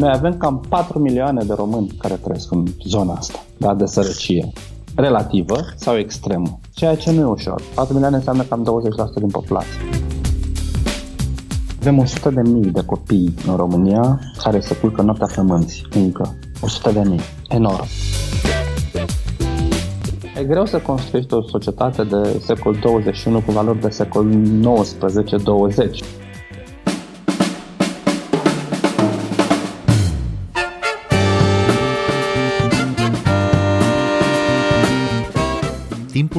Noi avem cam 4 milioane de români care trăiesc în zona asta, da, de sărăcie relativă sau extremă, ceea ce nu e ușor. 4 milioane înseamnă cam 20% din populație. Avem 100 de mii de copii în România care se culcă noaptea pe mânți, încă. 100 de mii. Enorm. E greu să construiești o societate de secol 21 cu valori de secol 19-20.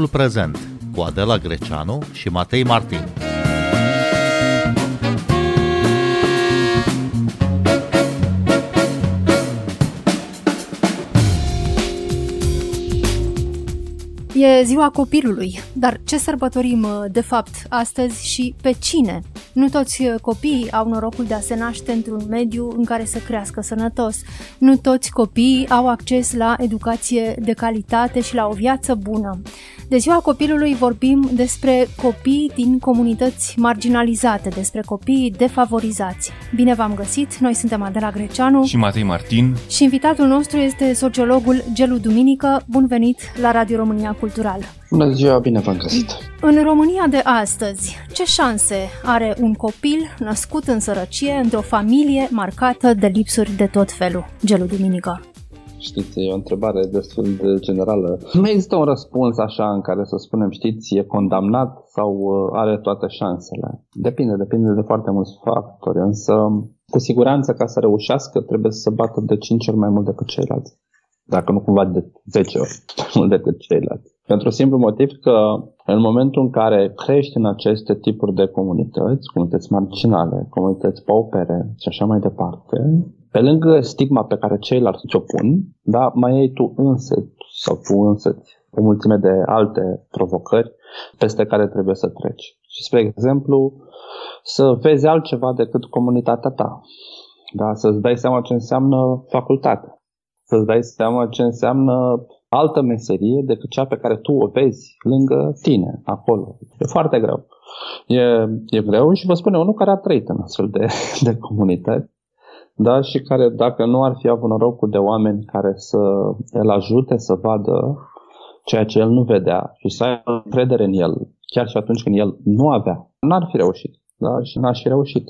Timpul prezent cu Adela Greceanu și Matei Martin. E ziua copilului, dar ce sărbătorim uh, de fapt astăzi și pe cine? Nu toți uh, copiii au norocul de a se naște într-un mediu în care să crească sănătos. Nu toți copiii au acces la educație de calitate și la o viață bună. De ziua copilului vorbim despre copii din comunități marginalizate, despre copiii defavorizați. Bine v-am găsit, noi suntem Adela Greceanu și Matei Martin și invitatul nostru este sociologul Gelu Duminică. Bun venit la Radio România Cultural! Bună ziua, bine v-am găsit! În România de astăzi, ce șanse are un copil născut în sărăcie într-o familie marcată de lipsuri de tot felul? Gelu Duminică. Știți, e o întrebare destul de generală. Nu există un răspuns așa în care să spunem, știți, e condamnat sau uh, are toate șansele. Depinde, depinde de foarte mulți factori, însă cu siguranță ca să reușească trebuie să bată de 5 ori mai mult decât ceilalți. Dacă nu cumva de 10 ori mai mult decât ceilalți. Pentru simplu motiv că în momentul în care crești în aceste tipuri de comunități, comunități marginale, comunități paupere și așa mai departe, pe lângă stigma pe care ceilalți ți-o pun, da, mai ai tu însă sau tu însă o mulțime de alte provocări peste care trebuie să treci. Și, spre exemplu, să vezi altceva decât comunitatea ta. Da? Să-ți dai seama ce înseamnă facultate. Să-ți dai seama ce înseamnă altă meserie decât cea pe care tu o vezi lângă tine, acolo. E foarte greu. E, e greu și vă spun eu, unul care a trăit în astfel de, de comunități da, și care dacă nu ar fi avut norocul de oameni care să îl ajute să vadă ceea ce el nu vedea și să aibă încredere în el, chiar și atunci când el nu avea, n-ar fi reușit. Da? Și n-aș fi reușit.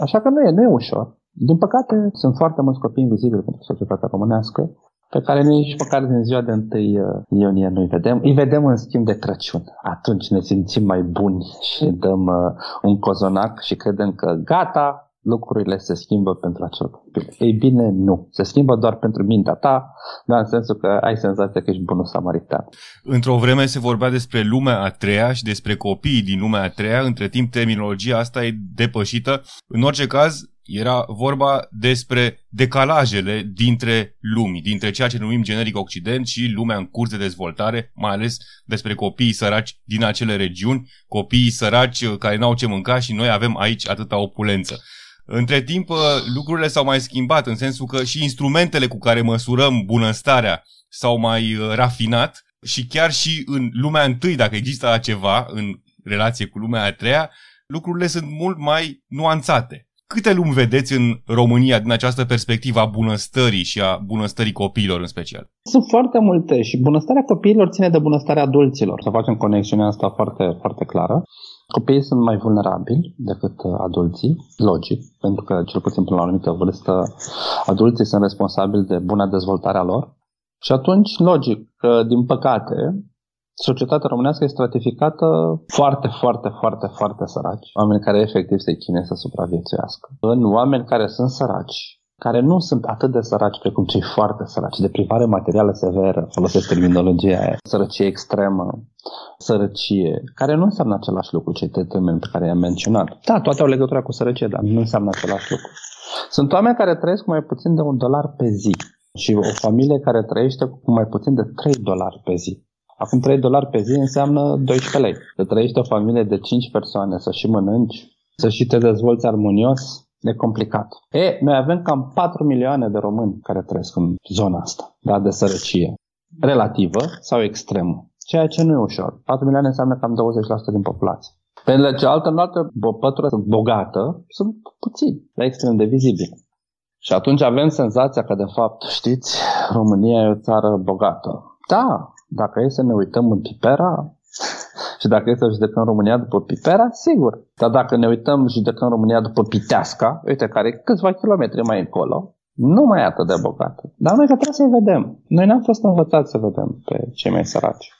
Așa că nu e, nu e ușor. Din păcate, sunt foarte mulți copii invizibili pentru societatea românească, pe care nici măcar din ziua de 1 iunie nu-i vedem. Îi vedem în schimb de Crăciun. Atunci ne simțim mai buni și dăm uh, un cozonac și credem că gata, lucrurile se schimbă pentru acel copil. Ei bine, nu. Se schimbă doar pentru mintea ta, dar în sensul că ai senzația că ești bunul samaritan. Într-o vreme se vorbea despre lumea a treia și despre copiii din lumea a treia, între timp terminologia asta e depășită. În orice caz, era vorba despre decalajele dintre lumii, dintre ceea ce numim generic Occident și lumea în curs de dezvoltare, mai ales despre copiii săraci din acele regiuni, copiii săraci care n-au ce mânca și noi avem aici atâta opulență. Între timp, uh, lucrurile s-au mai schimbat, în sensul că și instrumentele cu care măsurăm bunăstarea s-au mai uh, rafinat și chiar și în lumea întâi, dacă există ceva în relație cu lumea a treia, lucrurile sunt mult mai nuanțate. Câte lumi vedeți în România din această perspectivă a bunăstării și a bunăstării copiilor în special? Sunt foarte multe și bunăstarea copiilor ține de bunăstarea adulților. Să facem conexiunea asta foarte, foarte clară. Copiii sunt mai vulnerabili decât uh, adulții, logic, pentru că, cel puțin până la o anumită vârstă, adulții sunt responsabili de buna dezvoltare a lor. Și atunci, logic, că, din păcate, societatea românească este stratificată foarte, foarte, foarte, foarte săraci. Oameni care efectiv se chinuie să supraviețuiască. În oameni care sunt săraci, care nu sunt atât de săraci precum cei foarte săraci, de privare materială severă, folosesc terminologia aia, sărăcie extremă, sărăcie, care nu înseamnă același lucru, cei trei termeni pe care i-am menționat. Da, toate au legătură cu sărăcie, dar nu înseamnă același lucru. Sunt oameni care trăiesc cu mai puțin de un dolar pe zi și o familie care trăiește cu mai puțin de 3 dolari pe zi. Acum 3 dolari pe zi înseamnă 12 lei. Să trăiești o familie de 5 persoane, să și mănânci, să și te dezvolți armonios, e complicat. E, noi avem cam 4 milioane de români care trăiesc în zona asta, da, de sărăcie. Relativă sau extremă. Ceea ce nu e ușor. 4 milioane înseamnă cam 20% din populație. Pe de cealaltă, în altă pătură bogată, sunt puțini, la extrem de vizibili. Și atunci avem senzația că, de fapt, știți, România e o țară bogată. Da, dacă e să ne uităm în Pipera, și dacă e să judecăm România după Pipera, sigur. Dar dacă ne uităm, judecăm România după Piteasca, uite, care e câțiva kilometri mai încolo, nu mai e atât de bogată. Dar noi că trebuie să-i vedem. Noi n-am fost învățați să vedem pe cei mai săraci.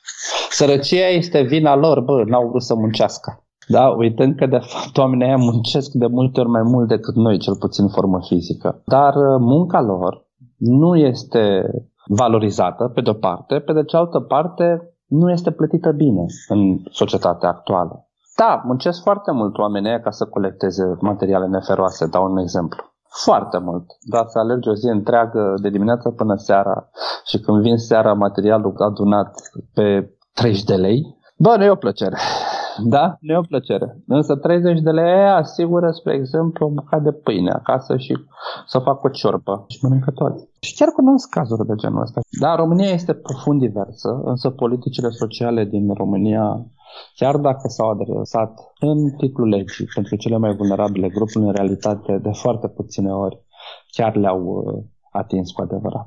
Sărăcia este vina lor, bă, n-au vrut să muncească. Da, uitând că de fapt oamenii aia muncesc de multe ori mai mult decât noi, cel puțin în formă fizică. Dar uh, munca lor nu este valorizată, pe de-o parte, pe de cealaltă parte nu este plătită bine în societatea actuală. Da, muncesc foarte mult oamenii ca să colecteze materiale neferoase, dau un exemplu. Foarte mult. Dar să alergi o zi întreagă de dimineața până seara și când vin seara materialul adunat pe 30 de lei, bă, nu e o plăcere. Da, nu e o plăcere. Însă 30 de lei asigură, spre exemplu, o bucată de pâine acasă și să fac o ciorbă și mănâncă toți. Și chiar cunosc cazuri de genul ăsta. Da, România este profund diversă, însă politicile sociale din România, chiar dacă s-au adresat în titlul legii pentru cele mai vulnerabile grupuri, în realitate, de foarte puține ori, chiar le-au uh, atins cu adevărat.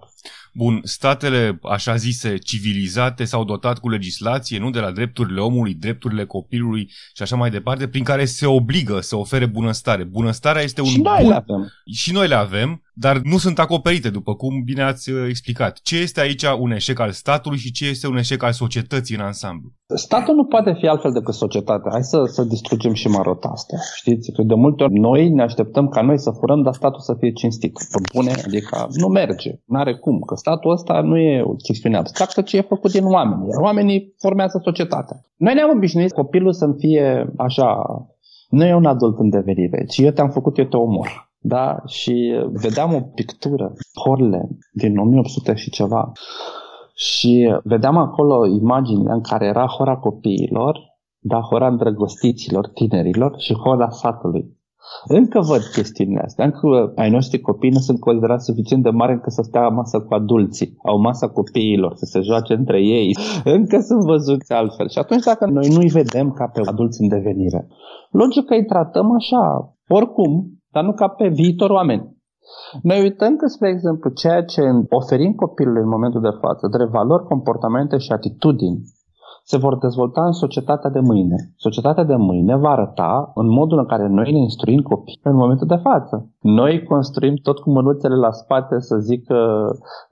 Bun, statele așa zise civilizate s-au dotat cu legislație, nu de la drepturile omului, drepturile copilului și așa mai departe, prin care se obligă să ofere bunăstare. Bunăstarea este un și noi bun... le avem. Și noi le avem, dar nu sunt acoperite, după cum bine ați uh, explicat. Ce este aici un eșec al statului și ce este un eșec al societății în ansamblu? Statul nu poate fi altfel decât societatea. Hai să, să distrugem și marota asta. Știți? Că de multe ori noi ne așteptăm ca noi să furăm, dar statul să fie cinstit. Pe bune, adică nu merge. N-are cum. Că statul ăsta nu e o chestiune abstractă, ci e făcut din oameni. Iar oamenii formează societatea. Noi ne-am obișnuit copilul să fie așa nu e un adult în devenire, ci eu te-am făcut, eu te omor. Da? Și vedeam o pictură, Porle, din 1800 și ceva. Și vedeam acolo imaginile în care era hora copiilor, da, hora îndrăgostiților, tinerilor și hora satului. Încă văd chestiile astea. Încă ai noștri copii nu sunt considerați suficient de mari încât să stea masă cu adulții. Au masa copiilor, să se joace între ei. Încă sunt văzuți altfel. Și atunci dacă noi nu-i vedem ca pe adulți în devenire, logic că îi tratăm așa, oricum, dar nu ca pe viitor oameni. Noi uităm că, spre exemplu, ceea ce oferim copilului în momentul de față, de valori, comportamente și atitudini, se vor dezvolta în societatea de mâine. Societatea de mâine va arăta în modul în care noi ne instruim copii în momentul de față. Noi construim tot cu mânuțele la spate să zică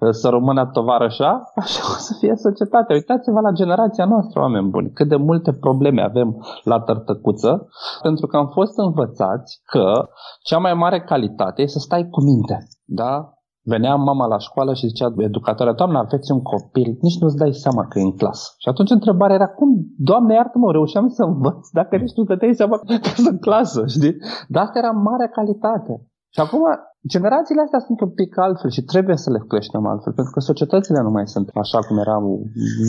să rămână tovarășa, așa o să fie societatea. Uitați-vă la generația noastră, oameni buni, cât de multe probleme avem la tărtăcuță, pentru că am fost învățați că cea mai mare calitate e să stai cu minte. Da? Venea mama la școală și zicea educatoarea, doamne, aveți un copil, nici nu-ți dai seama că e în clasă. Și atunci întrebarea era, cum, doamne, iartă-mă, reușeam să învăț dacă nici nu dai seama că sunt în clasă, știi? Dar asta era mare calitate. Și acum, generațiile astea sunt un pic altfel și trebuie să le creștem altfel, pentru că societățile nu mai sunt așa cum eram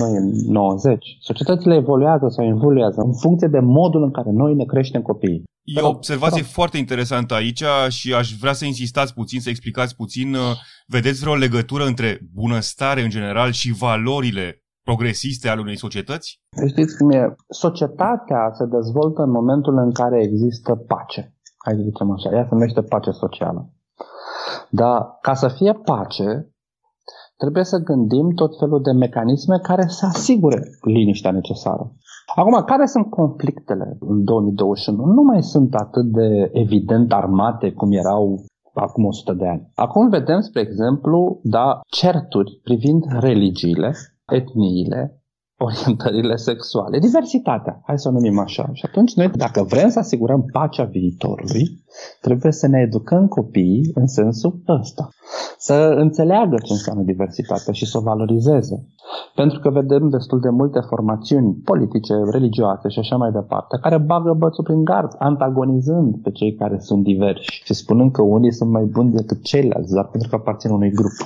noi în 90. Societățile evoluează sau evoluează în funcție de modul în care noi ne creștem copiii. E o observație Però. foarte interesantă aici și aș vrea să insistați puțin, să explicați puțin. Uh, vedeți vreo legătură între bunăstare în general și valorile progresiste ale unei societăți? Știți cum e? Societatea se dezvoltă în momentul în care există pace. Hai să zicem așa, ea se numește pace socială. Dar ca să fie pace, trebuie să gândim tot felul de mecanisme care să asigure liniștea necesară. Acum, care sunt conflictele în 2021? Nu mai sunt atât de evident armate cum erau acum 100 de ani. Acum vedem, spre exemplu, da, certuri privind religiile, etniile, orientările sexuale, diversitatea, hai să o numim așa. Și atunci noi, dacă vrem să asigurăm pacea viitorului, trebuie să ne educăm copiii în sensul ăsta. Să înțeleagă ce înseamnă diversitatea și să o valorizeze. Pentru că vedem destul de multe formațiuni politice, religioase și așa mai departe, care bagă bățul prin gard, antagonizând pe cei care sunt diversi și spunând că unii sunt mai buni decât ceilalți, doar pentru că aparțin unui grup.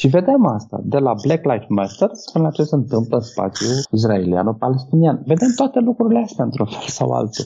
Și vedem asta, de la Black Lives Matter până la ce se întâmplă în spațiul israeliano-palestinian. Vedem toate lucrurile astea într-un fel sau altul.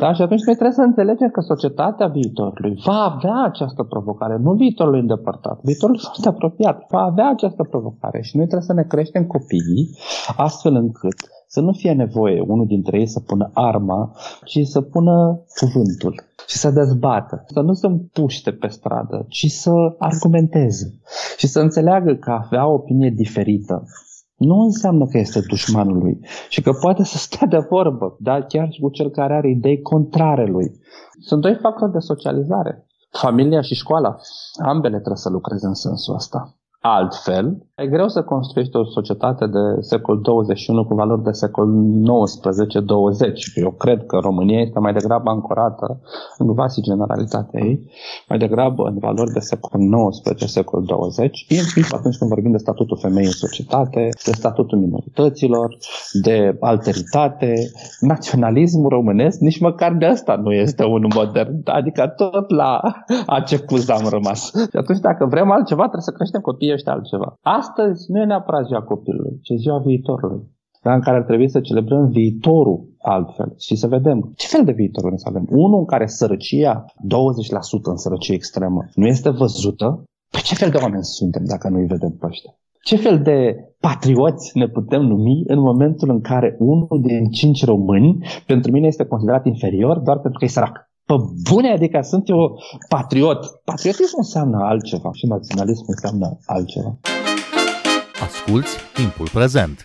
Da? Și atunci noi trebuie să înțelegem că societatea viitorului va avea această provocare, nu viitorul îndepărtat, viitorul foarte apropiat, va avea această provocare și noi trebuie să ne creștem copiii astfel încât să nu fie nevoie unul dintre ei să pună arma, ci să pună cuvântul. Și să dezbată, să nu se împuște pe stradă, ci să argumenteze și să înțeleagă că avea o opinie diferită nu înseamnă că este dușmanul lui și că poate să stea de vorbă, dar chiar și cu cel care are idei contrare lui. Sunt doi factori de socializare. Familia și școala, ambele trebuie să lucreze în sensul ăsta. Altfel, e greu să construiești o societate de secol 21 cu valori de secol 19-20. Eu cred că România este mai degrabă ancorată în vasi generalitatea ei, mai degrabă în valori de secol 19, secol 20, inclusiv atunci când vorbim de statutul femeii în societate, de statutul minorităților, de alteritate, naționalismul românesc, nici măcar de asta nu este un modern. Adică tot la acepuz am rămas. Și atunci dacă vrem altceva, trebuie să creștem copiii ăștia altceva. Astăzi nu e neapărat ziua copilului, ci ziua viitorului. Dar în care ar trebui să celebrăm viitorul altfel și să vedem ce fel de viitor vrem să avem. Unul în care sărăcia, 20% în sărăcie extremă, nu este văzută, Păi ce fel de oameni suntem dacă nu îi vedem pe ăștia? Ce fel de patrioți ne putem numi în momentul în care unul din cinci români pentru mine este considerat inferior doar pentru că e sărac? Pe bune, adică sunt eu patriot. Patriotism înseamnă altceva și naționalism înseamnă altceva. Asculți timpul prezent!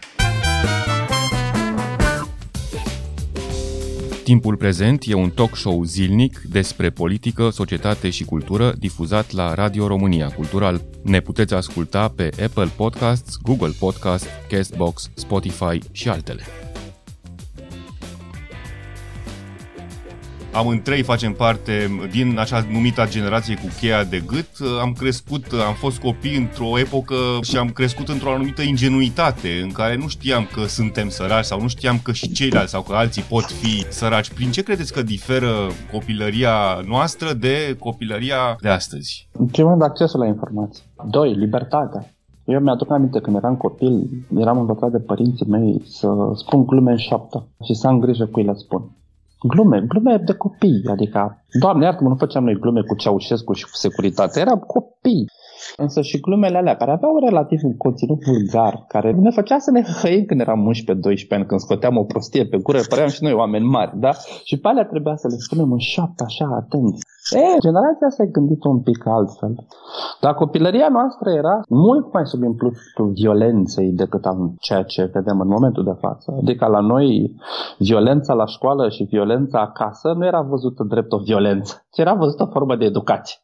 Timpul prezent e un talk show zilnic despre politică, societate și cultură difuzat la Radio România Cultural. Ne puteți asculta pe Apple Podcasts, Google Podcasts, Castbox, Spotify și altele. Amândrei facem parte din așa numita generație cu cheia de gât. Am crescut, am fost copii într-o epocă și am crescut într-o anumită ingenuitate în care nu știam că suntem săraci sau nu știam că și ceilalți sau că alții pot fi săraci. Prin ce credeți că diferă copilăria noastră de copilăria de astăzi? În primul rând, accesul la informații. Doi, libertatea. Eu mi-aduc aminte când eram copil, eram învățat de părinții mei să spun glume în șoaptă și să am grijă cu le spun glume, glume de copii, adică, doamne, iartă nu făceam noi glume cu Ceaușescu și cu securitate, eram copii. Însă și glumele alea, care aveau relativ un conținut vulgar, care ne făcea să ne hăim când eram 11-12 ani, când scoteam o prostie pe gură, păream și noi oameni mari, da? Și pe alea trebuia să le spunem în șapte, așa, atent. E, generația s-a gândit un pic altfel. Dar copilăria noastră era mult mai sub impulsul violenței decât am ceea ce vedem în momentul de față. Adică la noi violența la școală și violența acasă nu era văzută drept o violență, ci era văzută o formă de educație.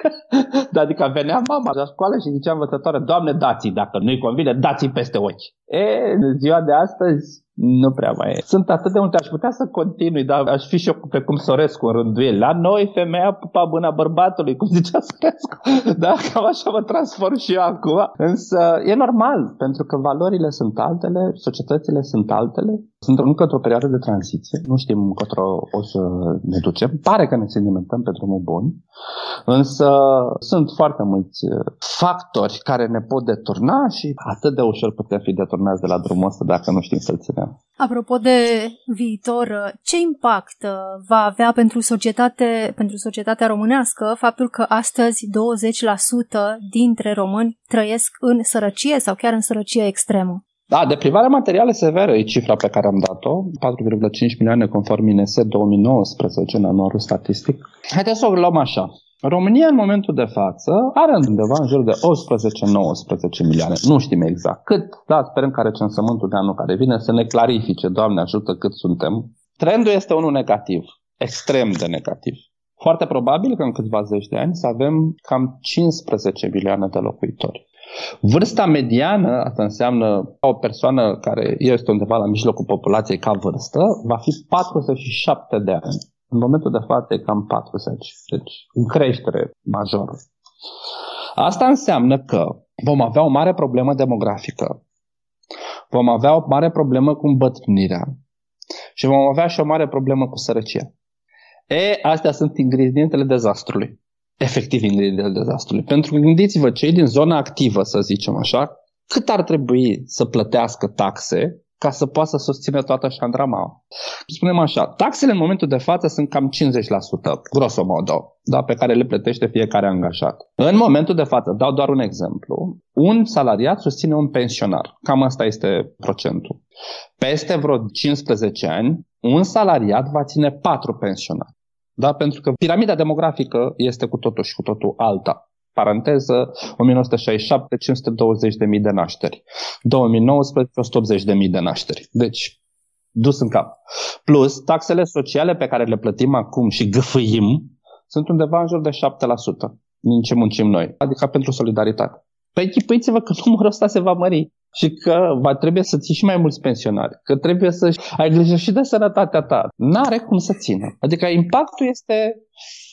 adică venea mama la școală și zicea învățătoare, Doamne, dați dacă nu-i convine, dați peste ochi. E, în ziua de astăzi, nu prea mai e. Sunt atât de multe, aș putea să continui, dar aș fi și eu pe cum Sorescu în rânduieli. La noi, femeia pupa bâna bărbatului, cum zicea Sorescu. Da, cam așa mă transform și eu acum. Însă e normal, pentru că valorile sunt altele, societățile sunt altele. Sunt încă într-o perioadă de tranziție, nu știm încotro o să ne ducem. Pare că ne sedimentăm pe drumul bun, însă sunt foarte mulți factori care ne pot deturna și atât de ușor putem fi deturnați de la drumul ăsta dacă nu știm să-l ținem. Apropo de viitor, ce impact uh, va avea pentru, societate, pentru societatea românească faptul că astăzi 20% dintre români trăiesc în sărăcie sau chiar în sărăcie extremă? Da, deprivarea materială severă e cifra pe care am dat-o, 4,5 milioane conform INSE 2019 în anuarul statistic. Haideți să o luăm așa. România în momentul de față are undeva în jur de 18-19 milioane. Nu știm exact cât, dar sperăm că recensământul de anul care vine să ne clarifice, Doamne ajută cât suntem. Trendul este unul negativ, extrem de negativ. Foarte probabil că în câțiva zeci de ani să avem cam 15 milioane de locuitori. Vârsta mediană, asta înseamnă o persoană care este undeva la mijlocul populației ca vârstă, va fi 47 de ani. În momentul de față e cam 40, deci în creștere majoră. Asta înseamnă că vom avea o mare problemă demografică, vom avea o mare problemă cu îmbătrânirea și vom avea și o mare problemă cu sărăcia. E, astea sunt ingredientele dezastrului. Efectiv ingredientele dezastrului. Pentru că gândiți-vă, cei din zona activă, să zicem așa, cât ar trebui să plătească taxe ca să poată să susțină toată șandrama. Spunem așa, taxele în momentul de față sunt cam 50%, grosomodo, da, pe care le plătește fiecare angajat. În momentul de față, dau doar un exemplu, un salariat susține un pensionar. Cam asta este procentul. Peste vreo 15 ani, un salariat va ține 4 pensionari. Da? Pentru că piramida demografică este cu totul și cu totul alta. Paranteză, 1967, 520.000 de nașteri. 2019, 180.000 de nașteri. Deci, dus în cap. Plus, taxele sociale pe care le plătim acum și găfâim sunt undeva în jur de 7% din ce muncim noi, adică pentru solidaritate. Păi închipuiți-vă că numărul ăsta se va mări și că va trebui să ții și mai mulți pensionari, că trebuie să ai grijă și de sănătatea ta. N-are cum să țină. Adică impactul este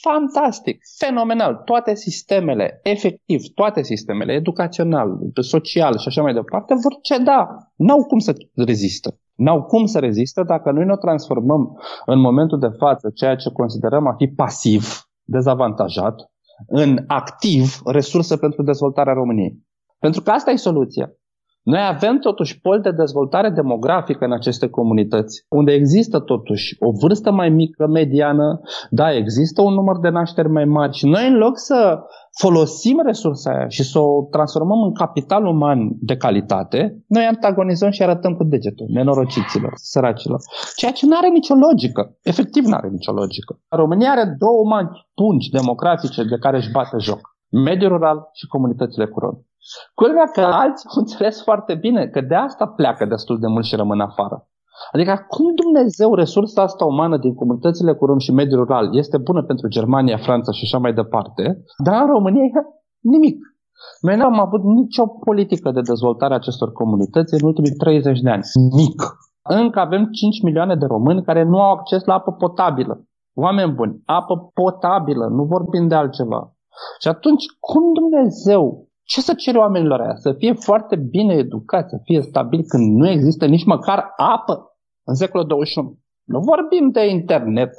fantastic, fenomenal. Toate sistemele, efectiv, toate sistemele, educațional, social și așa mai departe, vor ceda. N-au cum să rezistă. N-au cum să rezistă dacă noi ne transformăm în momentul de față ceea ce considerăm a fi pasiv, dezavantajat, în activ resursă pentru dezvoltarea României. Pentru că asta e soluția. Noi avem totuși pol de dezvoltare demografică în aceste comunități, unde există totuși o vârstă mai mică, mediană, da, există un număr de nașteri mai mari și noi în loc să folosim resursa aia și să o transformăm în capital uman de calitate, noi antagonizăm și arătăm cu degetul nenorociților, săracilor. Ceea ce nu are nicio logică. Efectiv nu are nicio logică. România are două mari pungi democratice de care își bate joc. Mediul rural și comunitățile cu romi. Culmea că alții au înțeles foarte bine că de asta pleacă destul de mult și rămân afară. Adică cum Dumnezeu resursa asta umană din comunitățile cu rom și mediul rural este bună pentru Germania, Franța și așa mai departe, dar în România nimic. Noi nu am avut nicio politică de dezvoltare a acestor comunități în ultimii 30 de ani. Nimic. Încă avem 5 milioane de români care nu au acces la apă potabilă. Oameni buni, apă potabilă, nu vorbim de altceva. Și atunci, cum Dumnezeu ce să cere oamenilor aia? Să fie foarte bine educați, să fie stabil când nu există nici măcar apă în secolul 21. Nu vorbim de internet.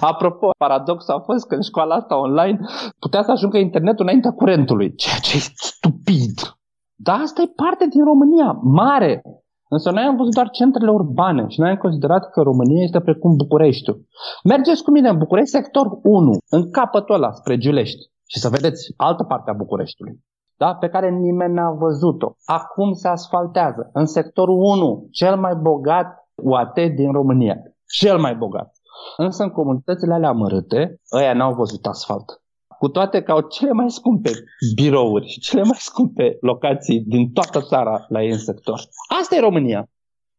Apropo, paradox a fost că în școala asta online putea să ajungă internetul înaintea curentului, ceea ce e stupid. Dar asta e parte din România, mare. Însă noi am văzut doar centrele urbane și noi am considerat că România este precum Bucureștiul. Mergeți cu mine în București, sector 1, în capătul ăla, spre Giulești. Și să vedeți altă parte a Bucureștiului da? pe care nimeni n-a văzut-o. Acum se asfaltează în sectorul 1, cel mai bogat UAT din România. Cel mai bogat. Însă în comunitățile alea amărâte, ăia n-au văzut asfalt. Cu toate că au cele mai scumpe birouri și cele mai scumpe locații din toată țara la ei în sector. Asta e România.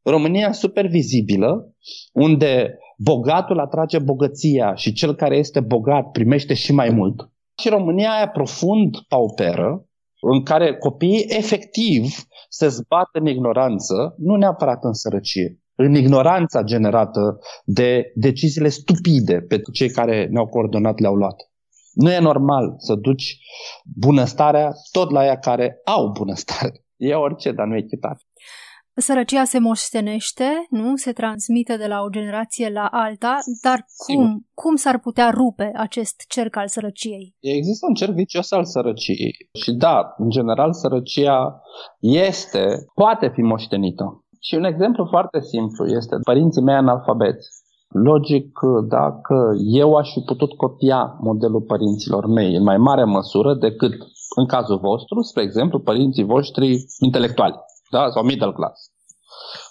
România super vizibilă, unde bogatul atrage bogăția și cel care este bogat primește și mai mult. Și România aia profund pauperă, în care copiii efectiv se zbat în ignoranță, nu neapărat în sărăcie, în ignoranța generată de deciziile stupide pe cei care ne-au coordonat, le-au luat. Nu e normal să duci bunăstarea tot la ea care au bunăstare. E orice, dar nu e echitate. Sărăcia se moștenește, nu? Se transmite de la o generație la alta, dar cum, cum s-ar putea rupe acest cerc al sărăciei? Există un cerc vicios al sărăciei și da, în general sărăcia este, poate fi moștenită. Și un exemplu foarte simplu este părinții mei analfabeți. Logic, dacă eu aș fi putut copia modelul părinților mei în mai mare măsură decât în cazul vostru, spre exemplu, părinții voștri intelectuali da? sau middle class.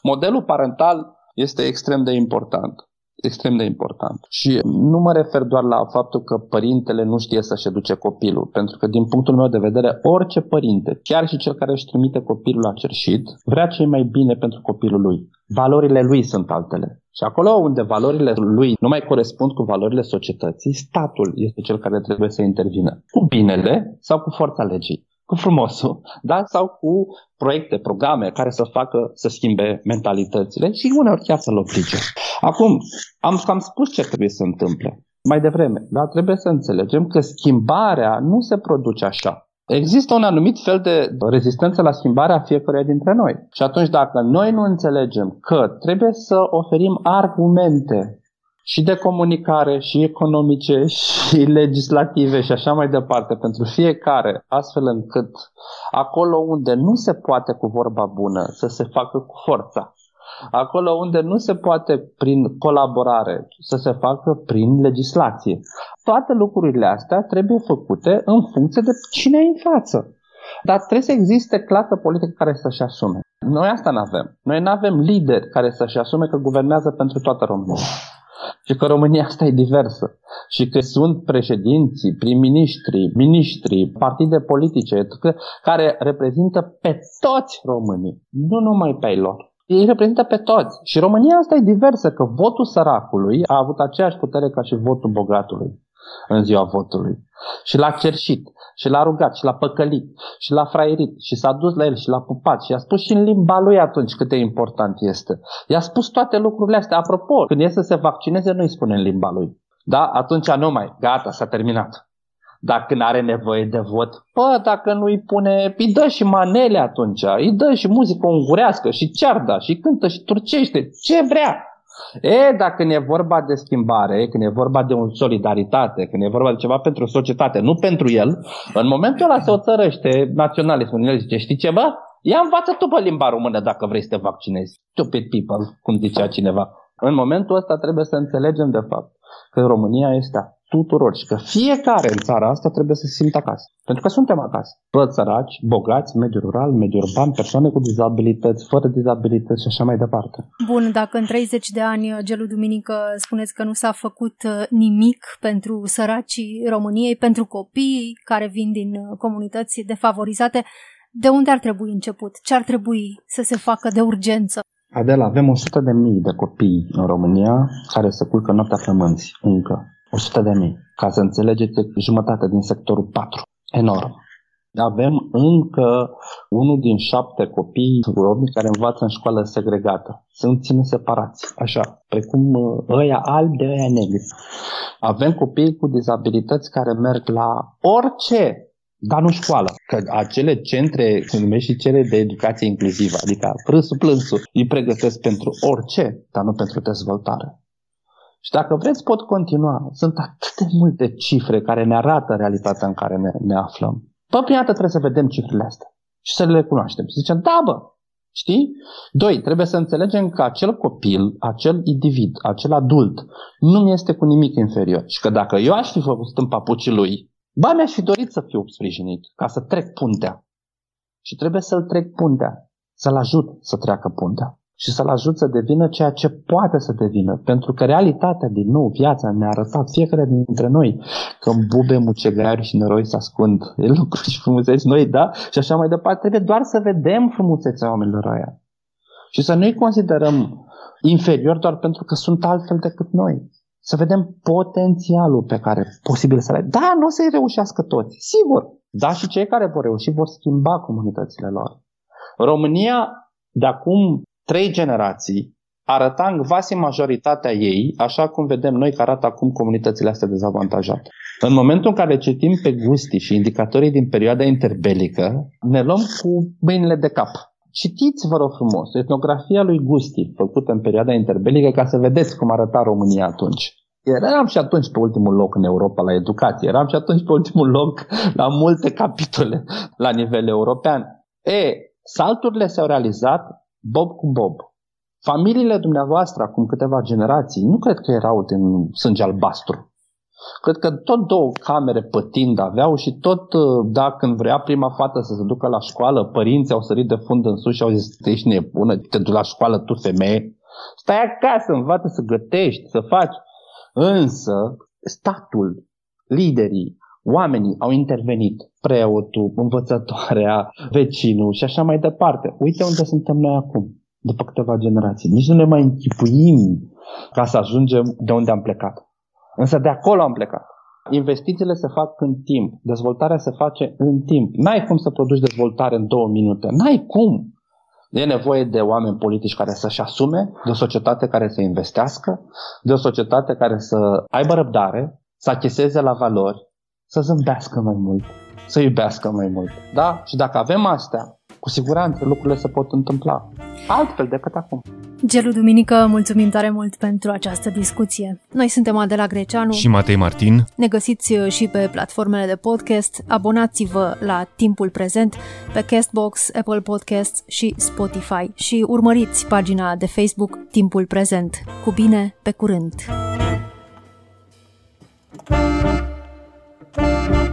Modelul parental este extrem de important. Extrem de important. Și nu mă refer doar la faptul că părintele nu știe să-și educe copilul, pentru că din punctul meu de vedere, orice părinte, chiar și cel care își trimite copilul la cerșit, vrea ce mai bine pentru copilul lui. Valorile lui sunt altele. Și acolo unde valorile lui nu mai corespund cu valorile societății, statul este cel care trebuie să intervină. Cu binele sau cu forța legii cu frumosul, da? sau cu proiecte, programe care să facă să schimbe mentalitățile și uneori chiar să-l oblige. Acum, am cam spus ce trebuie să întâmple mai devreme, dar trebuie să înțelegem că schimbarea nu se produce așa. Există un anumit fel de rezistență la schimbarea fiecăruia dintre noi. Și atunci dacă noi nu înțelegem că trebuie să oferim argumente și de comunicare, și economice, și legislative și așa mai departe pentru fiecare, astfel încât acolo unde nu se poate cu vorba bună să se facă cu forța, acolo unde nu se poate prin colaborare să se facă prin legislație. Toate lucrurile astea trebuie făcute în funcție de cine e în față. Dar trebuie să existe clasă politică care să-și asume. Noi asta nu avem. Noi nu avem lideri care să-și asume că guvernează pentru toată România. Și că România asta e diversă și că sunt președinții, prim-ministri, ministri, partide politice care reprezintă pe toți românii, nu numai pe ei lor. Ei reprezintă pe toți. Și România asta e diversă, că votul săracului a avut aceeași putere ca și votul bogatului în ziua votului. Și l-a cerșit, și l-a rugat, și l-a păcălit, și l-a fraierit, și s-a dus la el, și l-a pupat, și a spus și în limba lui atunci cât de important este. I-a spus toate lucrurile astea. Apropo, când e să se vaccineze, nu îi spune în limba lui. Da? Atunci nu mai. Gata, s-a terminat. Dacă nu are nevoie de vot, bă, dacă nu îi pune, îi dă și manele atunci, îi dă și muzică ungurească, și cearda, și cântă, și turcește, ce vrea. E, dacă ne e vorba de schimbare, când e vorba de o solidaritate, când e vorba de ceva pentru societate, nu pentru el, în momentul ăla se oțărăște naționalismul. El zice, știi ce, bă? Ia învață tu pe limba română dacă vrei să te vaccinezi. Stupid people, cum zicea cineva. În momentul ăsta trebuie să înțelegem de fapt că România este a tuturor și că fiecare în țara asta trebuie să se simtă acasă. Pentru că suntem acasă. Toți săraci, bogați, mediu rural, mediu urban, persoane cu dizabilități, fără dizabilități și așa mai departe. Bun, dacă în 30 de ani, Gelu Duminică, spuneți că nu s-a făcut uh, nimic pentru săracii României, pentru copiii care vin din uh, comunități defavorizate, de unde ar trebui început? Ce ar trebui să se facă de urgență? Adela, avem 100 de mii de copii în România care se culcă noaptea flămânzi, încă. 100 de mii. Ca să înțelegeți, jumătate din sectorul 4. Enorm. Avem încă unul din șapte copii romi care învață în școală segregată. Sunt ține separați, așa, precum uh, ăia albi de ăia negri. Avem copii cu dizabilități care merg la orice dar nu școală. Că acele centre, se numesc și cele de educație inclusivă, adică prânsul plânsul, îi pregătesc pentru orice, dar nu pentru dezvoltare. Și dacă vreți, pot continua. Sunt atât de multe cifre care ne arată realitatea în care ne, ne aflăm. Păi, prima dată trebuie să vedem cifrele astea și să le cunoaștem. Să zicem, da, bă, Știi? Doi, trebuie să înțelegem că acel copil, acel individ, acel adult, nu mi este cu nimic inferior. Și că dacă eu aș fi făcut în papucii lui, Ba, mi-aș fi dorit să fiu sprijinit, ca să trec puntea. Și trebuie să-l trec puntea, să-l ajut să treacă puntea și să-l ajut să devină ceea ce poate să devină. Pentru că realitatea, din nou, viața ne-a arătat fiecare dintre noi că în bube, mucegari și noroi se ascund e lucruri și frumuseți noi, da? Și așa mai departe. Trebuie doar să vedem frumusețea oamenilor ăia. Și să nu-i considerăm inferior doar pentru că sunt altfel decât noi să vedem potențialul pe care posibil să le Da, nu o să-i reușească toți, sigur. Da, și cei care vor reuși vor schimba comunitățile lor. România, de acum trei generații, arăta în vase majoritatea ei, așa cum vedem noi că arată acum comunitățile astea dezavantajate. În momentul în care citim pe Gusti și indicatorii din perioada interbelică, ne luăm cu mâinile de cap. Citiți, vă rog frumos, etnografia lui Gusti, făcută în perioada interbelică, ca să vedeți cum arăta România atunci. Eram și atunci pe ultimul loc în Europa la educație, eram și atunci pe ultimul loc la multe capitole la nivel european. E, salturile s-au realizat bob cu bob. Familiile dumneavoastră, acum câteva generații, nu cred că erau din sânge albastru. Cred că tot două camere pătind aveau și tot, uh, da, când vrea prima fată să se ducă la școală, părinții au sărit de fund în sus și au zis, ești nebună, te duci la școală tu femeie, stai acasă, învață să gătești, să faci. Însă, statul, liderii, oamenii au intervenit, preotul, învățătoarea, vecinul și așa mai departe. Uite unde suntem noi acum, după câteva generații. Nici nu ne mai închipuim ca să ajungem de unde am plecat. Însă de acolo am plecat. Investițiile se fac în timp, dezvoltarea se face în timp. N-ai cum să produci dezvoltare în două minute. N-ai cum. E nevoie de oameni politici care să-și asume, de o societate care să investească, de o societate care să aibă răbdare, să acheseze la valori, să zâmbească mai mult, să iubească mai mult. Da? Și dacă avem astea, cu siguranță lucrurile se pot întâmpla altfel decât acum. Gelu Duminică, mulțumim tare mult pentru această discuție. Noi suntem Adela Greceanu și Matei Martin. Ne găsiți și pe platformele de podcast. Abonați-vă la Timpul Prezent pe Castbox, Apple Podcasts și Spotify și urmăriți pagina de Facebook Timpul Prezent. Cu bine, pe curând! Thank you.